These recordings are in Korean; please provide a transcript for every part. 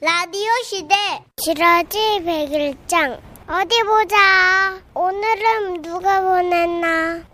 라디오 시대 지라지 백일장 어디 보자 오늘은 누가 보냈나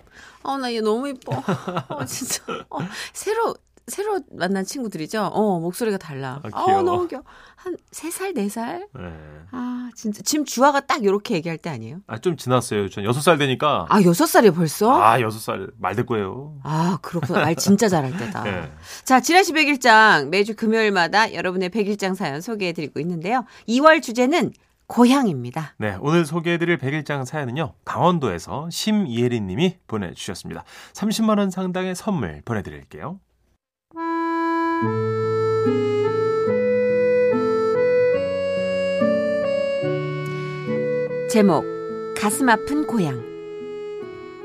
어, 나 얘 너무 이뻐. 어, 진짜. 어, 새로, 새로 만난 친구들이죠? 어, 목소리가 달라. 아, 어, 귀여워. 너무 귀여워. 한 3살, 4살? 네. 아, 진짜. 지금 주아가 딱 이렇게 얘기할 때 아니에요? 아, 좀 지났어요. 전 6살 되니까. 아, 6살이에요, 벌써? 아, 6살. 말 듣고요. 아, 그렇구나. 말 진짜 잘할 때다. 네. 자, 지라시 백일장 매주 금요일마다 여러분의 백일장 사연 소개해드리고 있는데요. 2월 주제는 고향입니다. 네, 오늘 소개해드릴 백일장 사연은요, 강원도에서 심이혜리 님이 보내주셨습니다. 30만 원 상당의 선물 보내드릴게요. 제목 가슴 아픈 고향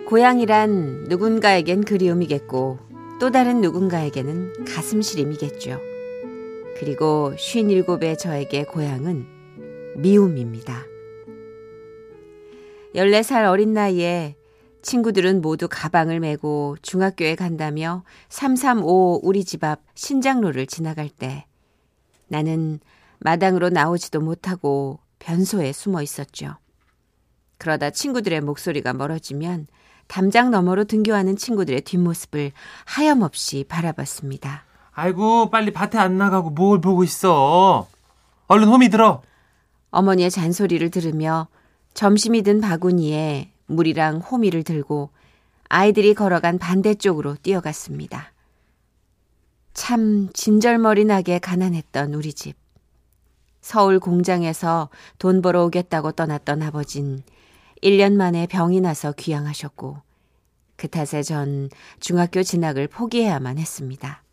고향이란 누군가에겐 그리움이겠고 또 다른 누군가에게는 가슴 시림이겠죠. 그리고 57의 저에게 고향은 미움입니다. 14살 어린 나이에 친구들은 모두 가방을 메고 중학교에 간다며 335 우리 집 앞 신장로를 지나갈 때 나는 마당으로 나오지도 못하고 변소에 숨어 있었죠. 그러다 친구들의 목소리가 멀어지면 담장 너머로 등교하는 친구들의 뒷모습을 하염없이 바라봤습니다. 아이고, 빨리 밭에 안 나가고 뭘 보고 있어. 얼른 홈이 들어. 어머니의 잔소리를 들으며 점심이 든 바구니에 물이랑 호미를 들고 아이들이 걸어간 반대쪽으로 뛰어갔습니다. 참 진절머리 나게 가난했던 우리 집. 서울 공장에서 돈 벌어 오겠다고 떠났던 아버진 1년 만에 병이 나서 귀향하셨고 그 탓에 전 중학교 진학을 포기해야만 했습니다.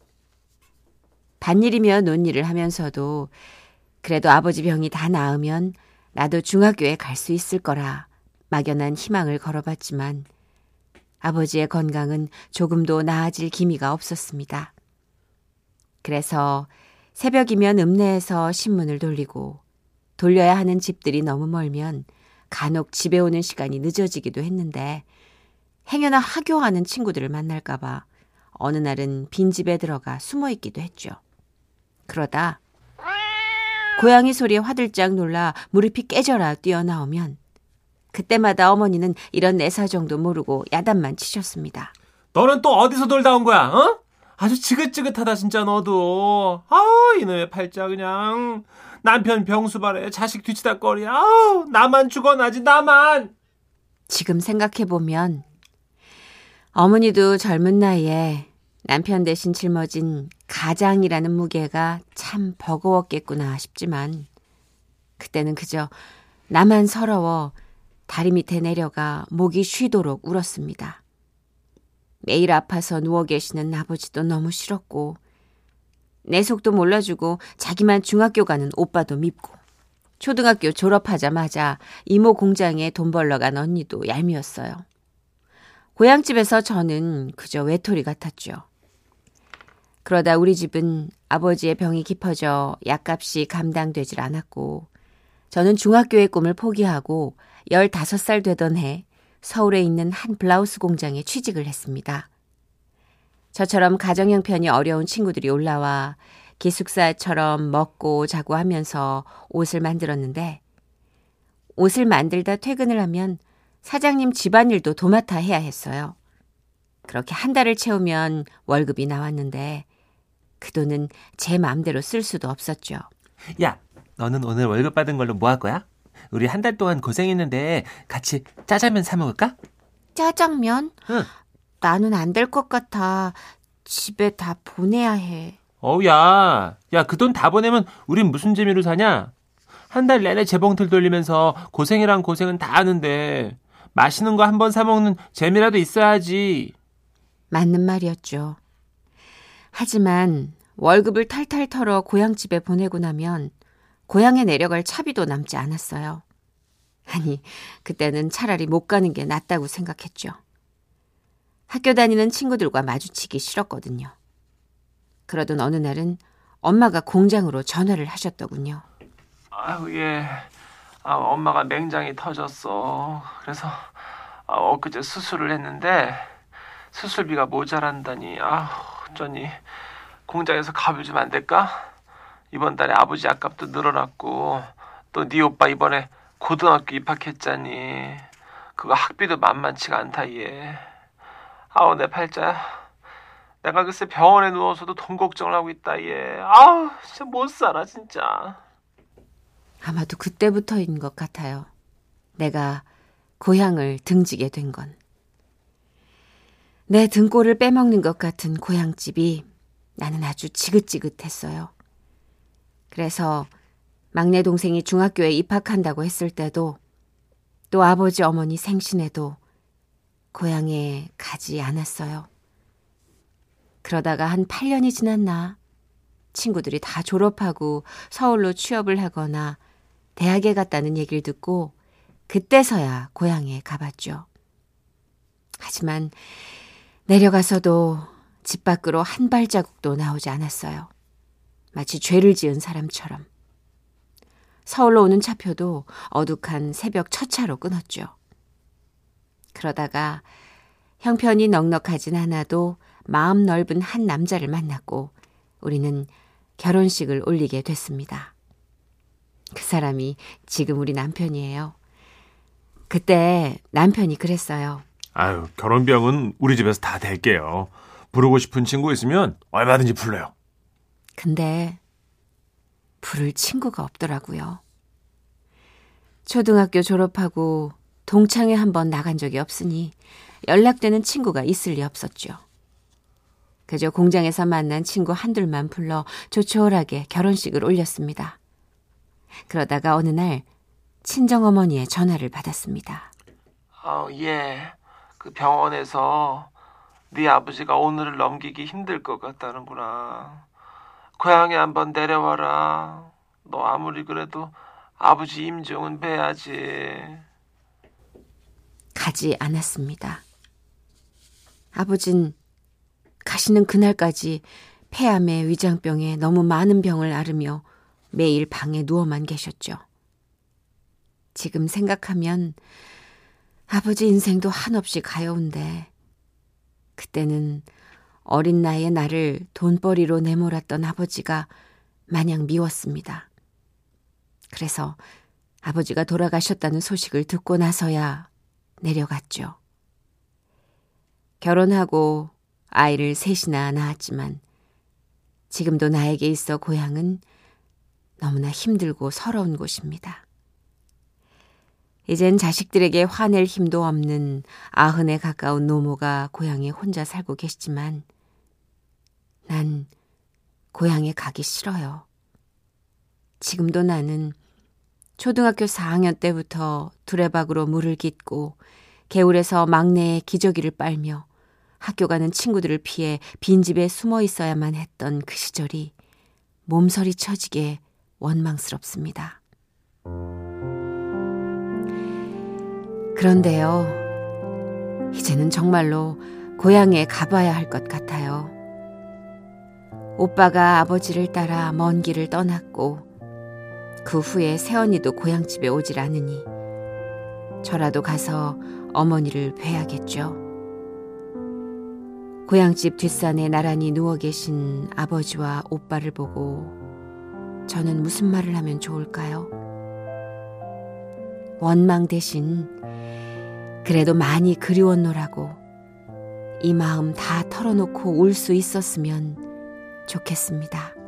반일이며 논일을 하면서도 그래도 아버지 병이 다 나으면 나도 중학교에 갈 수 있을 거라 막연한 희망을 걸어봤지만 아버지의 건강은 조금도 나아질 기미가 없었습니다. 그래서 새벽이면 읍내에서 신문을 돌리고 돌려야 하는 집들이 너무 멀면 간혹 집에 오는 시간이 늦어지기도 했는데 행여나 하교하는 친구들을 만날까봐 어느 날은 빈집에 들어가 숨어 있기도 했죠. 그러다 고양이 소리에 화들짝 놀라 무릎이 깨져라 뛰어나오면 그때마다 어머니는 이런 내 사정도 모르고 야단만 치셨습니다. 너는 또 어디서 놀다 온 거야, 어? 아주 지긋지긋하다, 진짜 너도. 아우, 이놈의 팔자, 그냥. 남편 병수발에 자식 뒤치다 거리. 아우, 나만 죽어나지, 나만! 지금 생각해보면 어머니도 젊은 나이에 남편 대신 짊어진 가장이라는 무게가 참 버거웠겠구나 싶지만 그때는 그저 나만 서러워 다리 밑에 내려가 목이 쉬도록 울었습니다. 매일 아파서 누워 계시는 아버지도 너무 싫었고 내 속도 몰라주고 자기만 중학교 가는 오빠도 밉고 초등학교 졸업하자마자 이모 공장에 돈 벌러 간 언니도 얄미웠어요. 고향집에서 저는 그저 외톨이 같았죠. 그러다 우리 집은 아버지의 병이 깊어져 약값이 감당되질 않았고 저는 중학교의 꿈을 포기하고 15살 되던 해 서울에 있는 한 블라우스 공장에 취직을 했습니다. 저처럼 가정 형편이 어려운 친구들이 올라와 기숙사처럼 먹고 자고 하면서 옷을 만들었는데 옷을 만들다 퇴근을 하면 사장님 집안일도 도맡아 해야 했어요. 그렇게 한 달을 채우면 월급이 나왔는데 그 돈은 제 마음대로 쓸 수도 없었죠. 야, 너는 오늘 월급 받은 걸로 뭐 할 거야? 우리 한 달 동안 고생했는데 같이 짜장면 사 먹을까? 짜장면? 응. 나는 안 될 것 같아. 집에 다 보내야 해. 어우, 야. 야, 그 돈 다 보내면 우린 무슨 재미로 사냐? 한 달 내내 재봉틀 돌리면서 고생이란 고생은 다 하는데 맛있는 거 한 번 사 먹는 재미라도 있어야지. 맞는 말이었죠. 하지만 월급을 탈탈 털어 고향집에 보내고 나면 고향에 내려갈 차비도 남지 않았어요. 아니, 그때는 차라리 못 가는 게 낫다고 생각했죠. 학교 다니는 친구들과 마주치기 싫었거든요. 그러던 어느 날은 엄마가 공장으로 전화를 하셨더군요. 아유, 예. 아, 엄마가 맹장이 터졌어. 그래서 아, 엊그제 수술을 했는데 수술비가 모자란다니. 아, 어쩌니 공장에서 값을 좀 안 될까? 이번 달에 아버지 아깝도 늘어났고 또 네 오빠 이번에 고등학교 입학했잖니. 그거 학비도 만만치가 않다 얘. 아우 내 팔자야. 내가 글쎄 병원에 누워서도 돈 걱정을 하고 있다 얘. 아우 진짜 못 살아 진짜. 아마도 그때부터인 것 같아요. 내가 고향을 등지게 된 건. 내 등골을 빼먹는 것 같은 고향집이 나는 아주 지긋지긋했어요. 그래서 막내 동생이 중학교에 입학한다고 했을 때도 또 아버지 어머니 생신에도 고향에 가지 않았어요. 그러다가 한 8년이 지났나 친구들이 다 졸업하고 서울로 취업을 하거나 대학에 갔다는 얘기를 듣고 그때서야 고향에 가봤죠. 하지만 내려가서도 집 밖으로 한 발자국도 나오지 않았어요. 마치 죄를 지은 사람처럼. 서울로 오는 차표도 어둑한 새벽 첫 차로 끊었죠. 그러다가 형편이 넉넉하진 않아도 마음 넓은 한 남자를 만났고 우리는 결혼식을 올리게 됐습니다. 그 사람이 지금 우리 남편이에요. 그때 남편이 그랬어요. 아유 결혼 비용은 우리 집에서 다 댈게요. 부르고 싶은 친구 있으면 얼마든지 불러요. 근데 부를 친구가 없더라고요. 초등학교 졸업하고 동창회 한 번 나간 적이 없으니 연락되는 친구가 있을 리 없었죠. 그저 공장에서 만난 친구 한둘만 불러 조촐하게 결혼식을 올렸습니다. 그러다가 어느 날 친정어머니의 전화를 받았습니다. 아, 예. 그 병원에서 네 아버지가 오늘을 넘기기 힘들 것 같다는구나. 고향에 한번 내려와라. 너 아무리 그래도 아버지 임종은 뵈야지. 가지 않았습니다. 아버진 가시는 그날까지 폐암에 위장병에 너무 많은 병을 앓으며 매일 방에 누워만 계셨죠. 지금 생각하면 아버지 인생도 한없이 가여운데 그때는 어린 나이에 나를 돈벌이로 내몰았던 아버지가 마냥 미웠습니다. 그래서 아버지가 돌아가셨다는 소식을 듣고 나서야 내려갔죠. 결혼하고 아이를 셋이나 낳았지만 지금도 나에게 있어 고향은 너무나 힘들고 서러운 곳입니다. 이젠 자식들에게 화낼 힘도 없는 아흔에 가까운 노모가 고향에 혼자 살고 계시지만 난 고향에 가기 싫어요. 지금도 나는 초등학교 4학년 때부터 두레박으로 물을 깃고 개울에서 막내의 기저귀를 빨며 학교 가는 친구들을 피해 빈집에 숨어 있어야만 했던 그 시절이 몸서리 쳐지게 원망스럽습니다. 그런데요, 이제는 정말로 고향에 가봐야 할 것 같아요. 오빠가 아버지를 따라 먼 길을 떠났고, 그 후에 새언니도 고향집에 오질 않으니, 저라도 가서 어머니를 뵈야겠죠. 고향집 뒷산에 나란히 누워 계신 아버지와 오빠를 보고 저는 무슨 말을 하면 좋을까요? 원망 대신 그래도 많이 그리웠노라고 이 마음 다 털어놓고 울수 있었으면 좋겠습니다.